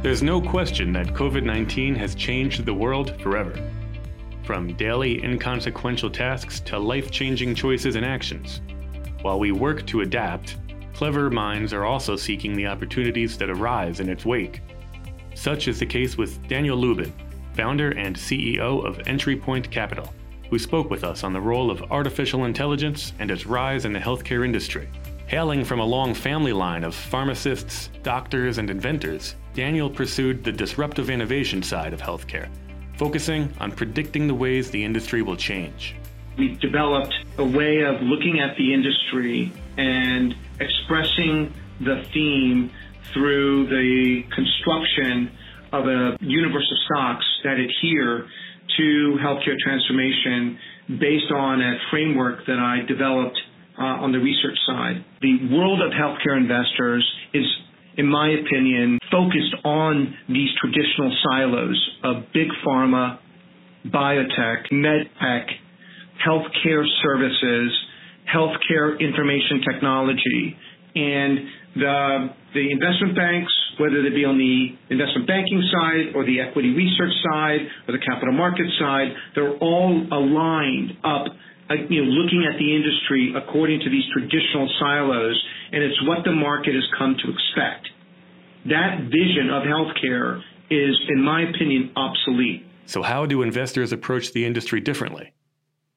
There's no question that COVID 19 has changed the world forever. From daily inconsequential tasks to life changing choices and actions. While we work to adapt, clever minds are also seeking the opportunities that arise in its wake. Such is the case with Daniel Lubin, founder and CEO of Entry Point Capital, who spoke with us on the role of artificial intelligence and its rise in the healthcare industry. Hailing from a long family line of pharmacists, doctors, and inventors, Daniel pursued the disruptive innovation side of healthcare, focusing on predicting the ways the industry will change. We developed a way of looking at the industry and expressing the theme through the construction of a universe of stocks that adhere to healthcare transformation based on a framework that I developed uh, on the research side. The world of healthcare investors is, in my opinion, focused on these traditional silos of big pharma, biotech, medtech, healthcare services, healthcare information technology, and the the investment banks, whether they be on the investment banking side or the equity research side or the capital market side, they're all aligned up Uh, you know, looking at the industry according to these traditional silos, and it's what the market has come to expect. That vision of healthcare is, in my opinion, obsolete. So, how do investors approach the industry differently?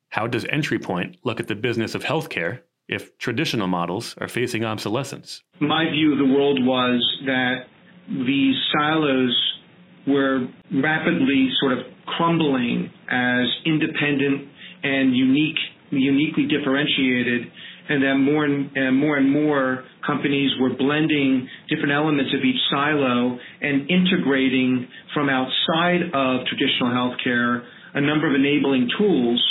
How does Entry Point look at the business of healthcare if traditional models are facing obsolescence? My view of the world was that these silos were rapidly sort of crumbling as independent and unique, uniquely differentiated, and that more and, and more and more companies were blending different elements of each silo and integrating from outside of traditional healthcare a number of enabling tools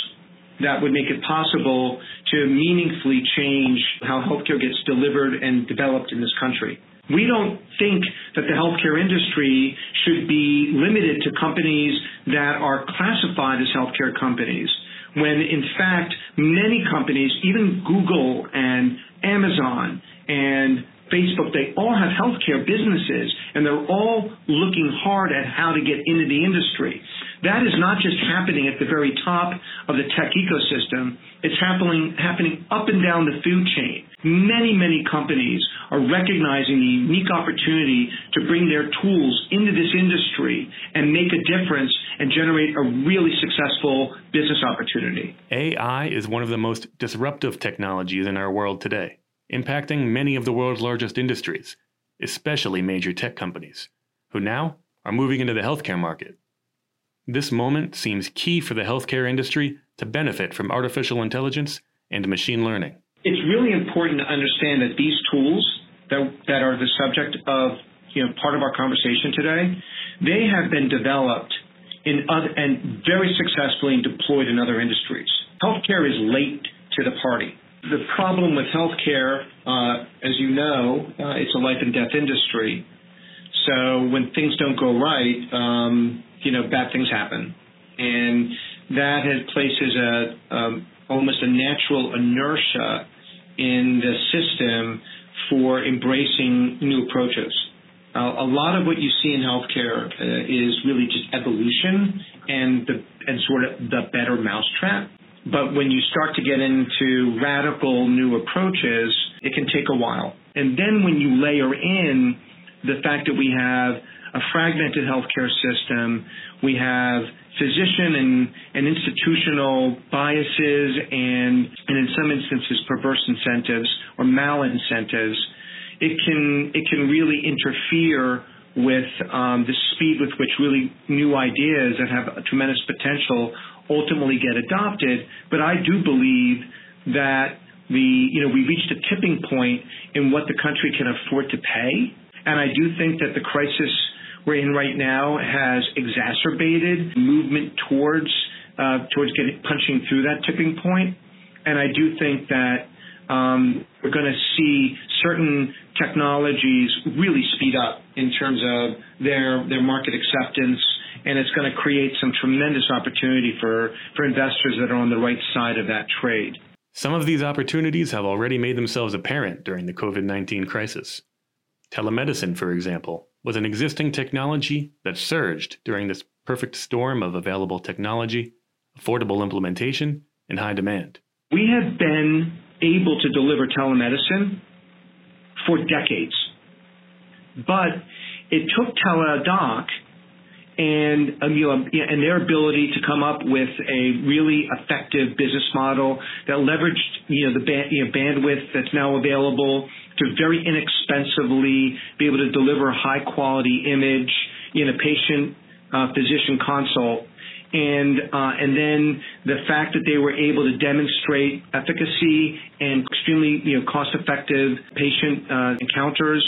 that would make it possible to meaningfully change how healthcare gets delivered and developed in this country. We don't think that the healthcare industry should be limited to companies that are classified as healthcare companies when in fact many companies, even Google and Amazon and Facebook, they all have healthcare businesses and they're all looking hard at how to get into the industry. That is not just happening at the very top of the tech ecosystem. It's happening, happening up and down the food chain. Many, many companies are recognizing the unique opportunity to bring their tools into this industry and make a difference and generate a really successful business opportunity. AI is one of the most disruptive technologies in our world today, impacting many of the world's largest industries, especially major tech companies, who now are moving into the healthcare market. This moment seems key for the healthcare industry to benefit from artificial intelligence and machine learning. It's really important to understand that these tools that, that are the subject of you know, part of our conversation today, they have been developed in other, and very successfully deployed in other industries. Healthcare is late to the party. The problem with healthcare, uh, as you know, uh, it's a life and death industry. So when things don't go right, um, you know, bad things happen. And that has places a um, almost a natural inertia in the system for embracing new approaches. Uh, a lot of what you see in healthcare uh, is really just evolution and the and sort of the better mousetrap. But when you start to get into radical new approaches, it can take a while. And then when you layer in the fact that we have a fragmented healthcare system. We have physician and, and institutional biases and, and in some instances perverse incentives or malincentives. It can, it can really interfere with um, the speed with which really new ideas that have a tremendous potential ultimately get adopted. But I do believe that the you know we reached a tipping point in what the country can afford to pay, and I do think that the crisis we're in right now has exacerbated movement towards uh, towards getting punching through that tipping point. And I do think that um, we're going to see certain technologies really speed up in terms of their their market acceptance, and it's going to create some tremendous opportunity for for investors that are on the right side of that trade. Some of these opportunities have already made themselves apparent during the COVID 19 crisis. Telemedicine, for example, was an existing technology that surged during this perfect storm of available technology, affordable implementation, and high demand. We have been able to deliver telemedicine for decades. But it took Teladoc and you know, and their ability to come up with a really effective business model that leveraged you know the you know, bandwidth that's now available to very inexpensively be able to deliver high quality image in a patient uh, physician consult. And uh, and then the fact that they were able to demonstrate efficacy and extremely you know cost effective patient uh, encounters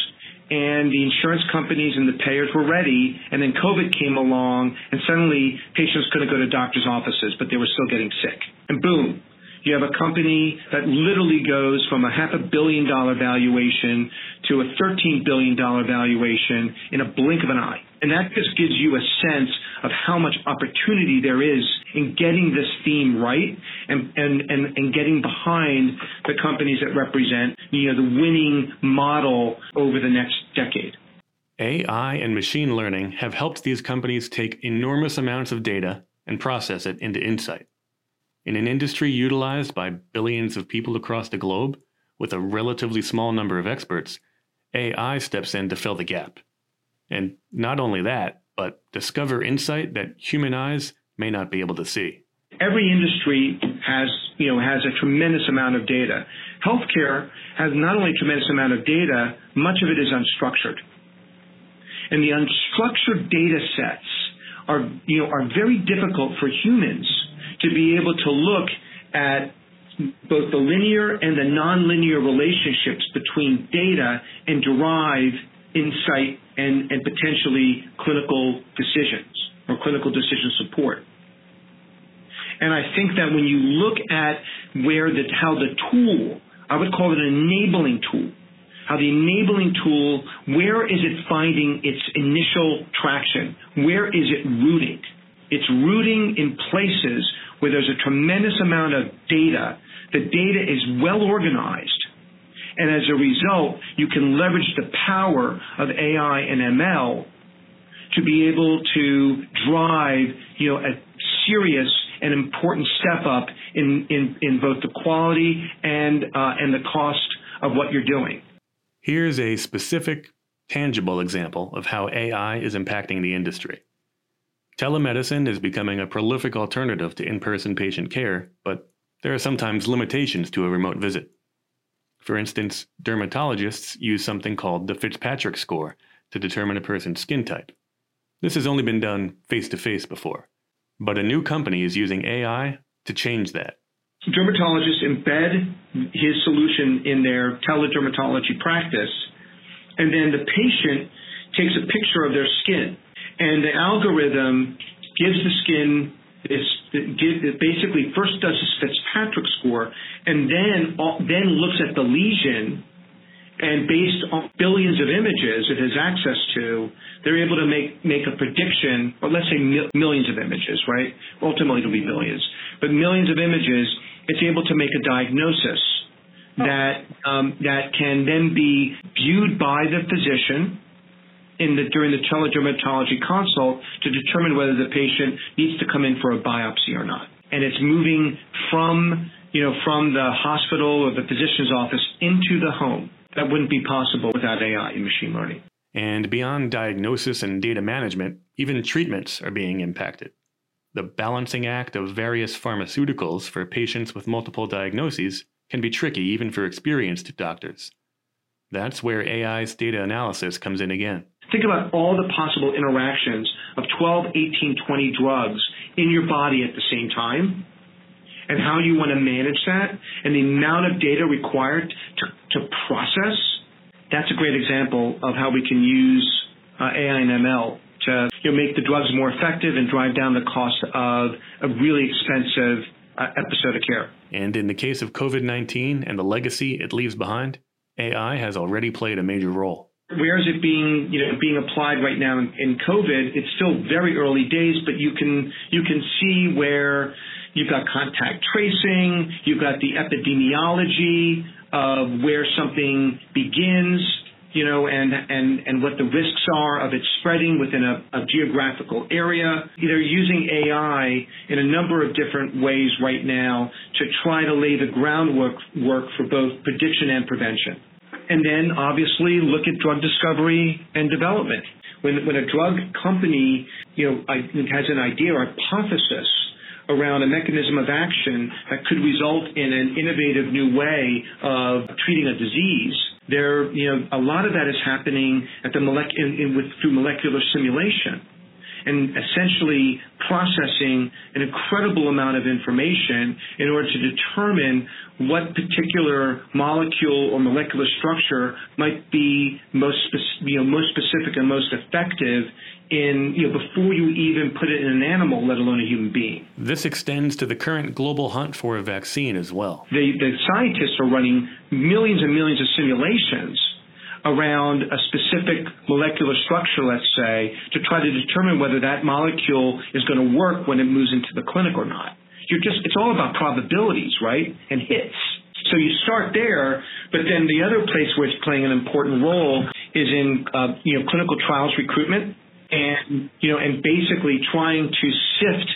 and the insurance companies and the payers were ready and then covid came along and suddenly patients couldn't go to doctors offices but they were still getting sick. And boom you have a company that literally goes from a half a billion dollar valuation to a $13 billion valuation in a blink of an eye. And that just gives you a sense of how much opportunity there is in getting this theme right and, and, and, and getting behind the companies that represent you know, the winning model over the next decade. AI and machine learning have helped these companies take enormous amounts of data and process it into insight. In an industry utilized by billions of people across the globe, with a relatively small number of experts, AI steps in to fill the gap. And not only that, but discover insight that human eyes may not be able to see. Every industry has, you know, has a tremendous amount of data. Healthcare has not only a tremendous amount of data, much of it is unstructured. And the unstructured data sets are, you know, are very difficult for humans to be able to look at both the linear and the nonlinear relationships between data and derive insight and, and potentially clinical decisions or clinical decision support. And I think that when you look at where the, how the tool, I would call it an enabling tool, how the enabling tool, where is it finding its initial traction? Where is it rooting? It's rooting in places where there's a tremendous amount of data the data is well organized. And as a result, you can leverage the power of AI and ML to be able to drive, you know, a serious and important step up in, in, in both the quality and, uh, and the cost of what you're doing. Here's a specific, tangible example of how AI is impacting the industry. Telemedicine is becoming a prolific alternative to in person patient care, but there are sometimes limitations to a remote visit. For instance, dermatologists use something called the Fitzpatrick score to determine a person's skin type. This has only been done face to face before, but a new company is using AI to change that. Dermatologists embed his solution in their teledermatology practice, and then the patient takes a picture of their skin, and the algorithm gives the skin this it basically first does a Fitzpatrick score and then then looks at the lesion and based on billions of images it has access to, they're able to make make a prediction, or let's say millions of images, right? Ultimately, it'll be billions, but millions of images. It's able to make a diagnosis that um, that can then be viewed by the physician in the, during the teledermatology consult to determine whether the patient needs to come in for a biopsy or not. And it's moving from, you know, from the hospital or the physician's office into the home. That wouldn't be possible without AI and machine learning. And beyond diagnosis and data management, even treatments are being impacted. The balancing act of various pharmaceuticals for patients with multiple diagnoses can be tricky even for experienced doctors. That's where AI's data analysis comes in again. Think about all the possible interactions of 12, 18, 20 drugs in your body at the same time and how you want to manage that and the amount of data required to, to process. That's a great example of how we can use uh, AI and ML to you know, make the drugs more effective and drive down the cost of a really expensive uh, episode of care. And in the case of COVID 19 and the legacy it leaves behind, AI has already played a major role where is it being you know being applied right now in, in COVID? It's still very early days, but you can you can see where you've got contact tracing, you've got the epidemiology of where something begins you know, and, and, and what the risks are of it spreading within a, a geographical area. They're using AI in a number of different ways right now to try to lay the groundwork work for both prediction and prevention. And then obviously look at drug discovery and development. When, when a drug company, you know, has an idea or hypothesis around a mechanism of action that could result in an innovative new way of treating a disease, there, you know, a lot of that is happening at the molec- in, in, with, through molecular simulation and essentially processing an incredible amount of information in order to determine what particular molecule or molecular structure might be most, you know, most specific and most effective in, you know, before you even put it in an animal, let alone a human being. This extends to the current global hunt for a vaccine as well. The, the scientists are running millions and millions of simulations around a specific molecular structure, let's say, to try to determine whether that molecule is going to work when it moves into the clinic or not. You're just, it's all about probabilities, right? And hits. So you start there, but then the other place where it's playing an important role is in, uh, you know, clinical trials recruitment and, you know, and basically trying to sift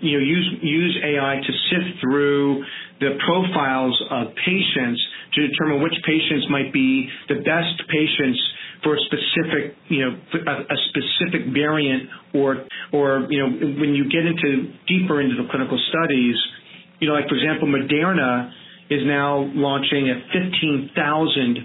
you know, use use AI to sift through the profiles of patients to determine which patients might be the best patients for a specific, you know, a, specific variant or, or, you know, when you get into deeper into the clinical studies, you know, like for example, Moderna is now launching a 15,000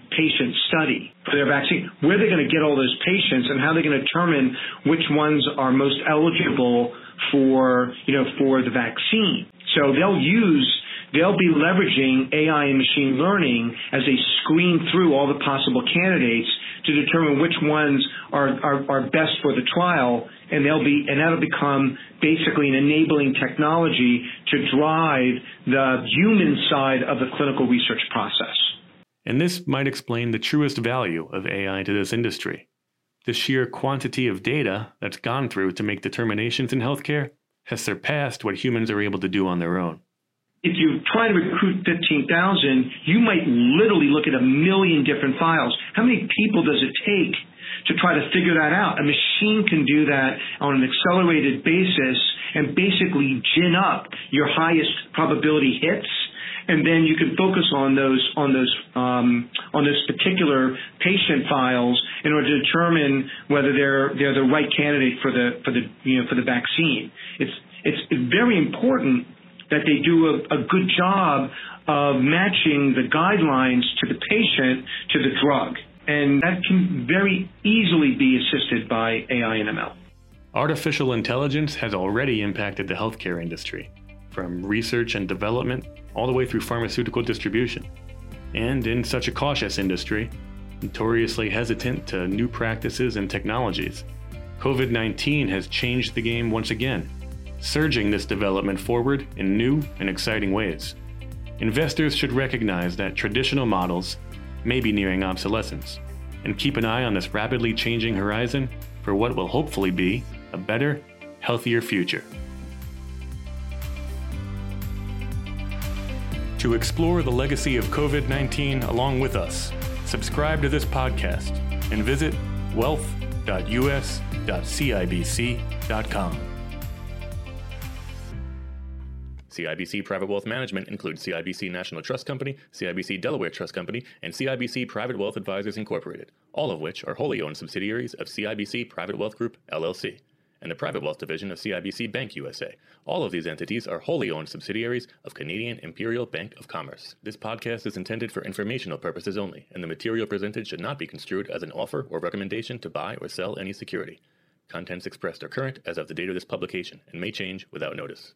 patient study for their vaccine. Where are they going to get all those patients and how are they going to determine which ones are most eligible for, you know, for the vaccine? So they'll use they'll be leveraging AI and machine learning as they screen through all the possible candidates to determine which ones are, are, are best for the trial, and they'll be and that'll become basically an enabling technology to drive the human side of the clinical research process. And this might explain the truest value of AI to this industry. The sheer quantity of data that's gone through to make determinations in healthcare has surpassed what humans are able to do on their own if you try to recruit 15,000, you might literally look at a million different files. How many people does it take to try to figure that out? A machine can do that on an accelerated basis and basically gin up your highest probability hits. And then you can focus on those on those um, on those particular patient files in order to determine whether they're they're the right candidate for the for the you know for the vaccine. It's it's very important that they do a, a good job of matching the guidelines to the patient to the drug. And that can very easily be assisted by AI and ML. Artificial intelligence has already impacted the healthcare industry, from research and development all the way through pharmaceutical distribution. And in such a cautious industry, notoriously hesitant to new practices and technologies, COVID 19 has changed the game once again surging this development forward in new and exciting ways. Investors should recognize that traditional models may be nearing obsolescence and keep an eye on this rapidly changing horizon for what will hopefully be a better, healthier future. To explore the legacy of COVID 19 along with us, subscribe to this podcast and visit wealth.us.cibc.com. CIBC Private Wealth Management includes CIBC National Trust Company, CIBC Delaware Trust Company, and CIBC Private Wealth Advisors Incorporated, all of which are wholly owned subsidiaries of CIBC Private Wealth Group, LLC, and the Private Wealth Division of CIBC Bank USA. All of these entities are wholly owned subsidiaries of Canadian Imperial Bank of Commerce. This podcast is intended for informational purposes only, and the material presented should not be construed as an offer or recommendation to buy or sell any security. Contents expressed are current as of the date of this publication and may change without notice.